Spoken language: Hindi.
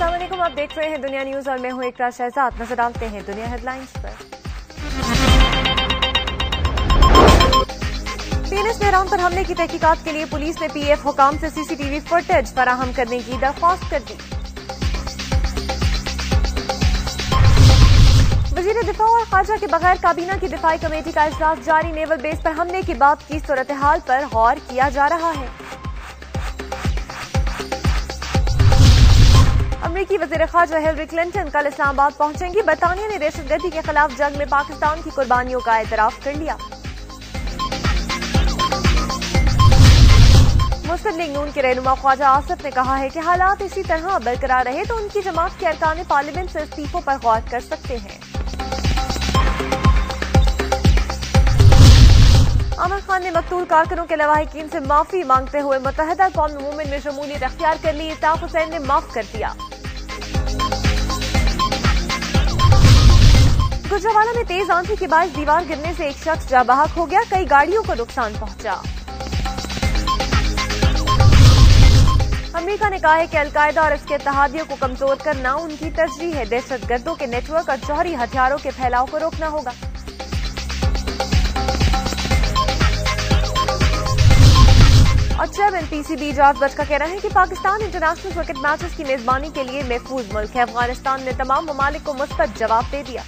हैं दुनिया न्यूज़ और मैं हूँ इकरा शहजाद। नज़र डालते हैं दुनिया हेडलाइंस पर। पीएनएस मेहरान पर हमले की तहकीकात के लिए पुलिस ने पीएफ हुकाम से सीसीटीवी फुटेज फराहम करने की दरख्वास्त कर दी। वज़ीर दिफा और खारजा के बगैर काबीना की दिफाई कमेटी का इजलास जारी, नेवल बेस पर हमले के बाद की सूरत हाल पर गौर किया जा रहा है। अमरीकी वज़ीर खारजा हिलरी क्लिंटन। कल इस्लामाबाद पहुंचेंगी। बरतानिया ने दहशत गर्दी के खिलाफ जंग में पाकिस्तान की कुर्बानियों का एतराफ कर लिया। मुस्लिम लीग नून के रहनुमा ख्वाजा आसफ ने कहा है कि हालात इसी तरह बरकरार रहे तो उनकी जमात के अरकान पार्लियामेंट से इस्तीफों पर गौर कर सकते हैं। आमिर खान ने मकतूल कारकुनों के लवाहिकीन से माफ़ी मांगते हुए मुतहदा कौम मूवमेंट में शमूलियत अख्तियार कर ली। इताफ हुसैन ने माफ़ कर दिया। गुजरावाला में तेज आंधी के बाद दीवार गिरने से एक शख्स जाबाहक हो गया, कई गाड़ियों को नुकसान पहुँचा। अमेरिका ने कहा है कि अलकायदा और इसके इतिहादियों को कमज़ोर करना उनकी तरजीह है। दहशत गर्दों के नेटवर्क और जौहरी हथियारों के फैलाव को रोकना होगा। और चेयरमैन पीसीबी जॉर्ज बट का कहना है कि पाकिस्तान इंटरनेशनल क्रिकेट मैचेस की मेजबानी के लिए महफूज मुल्क है। अफ़गानिस्तान ने तमाम ममालिक को मुस्बत जवाब दे दिया।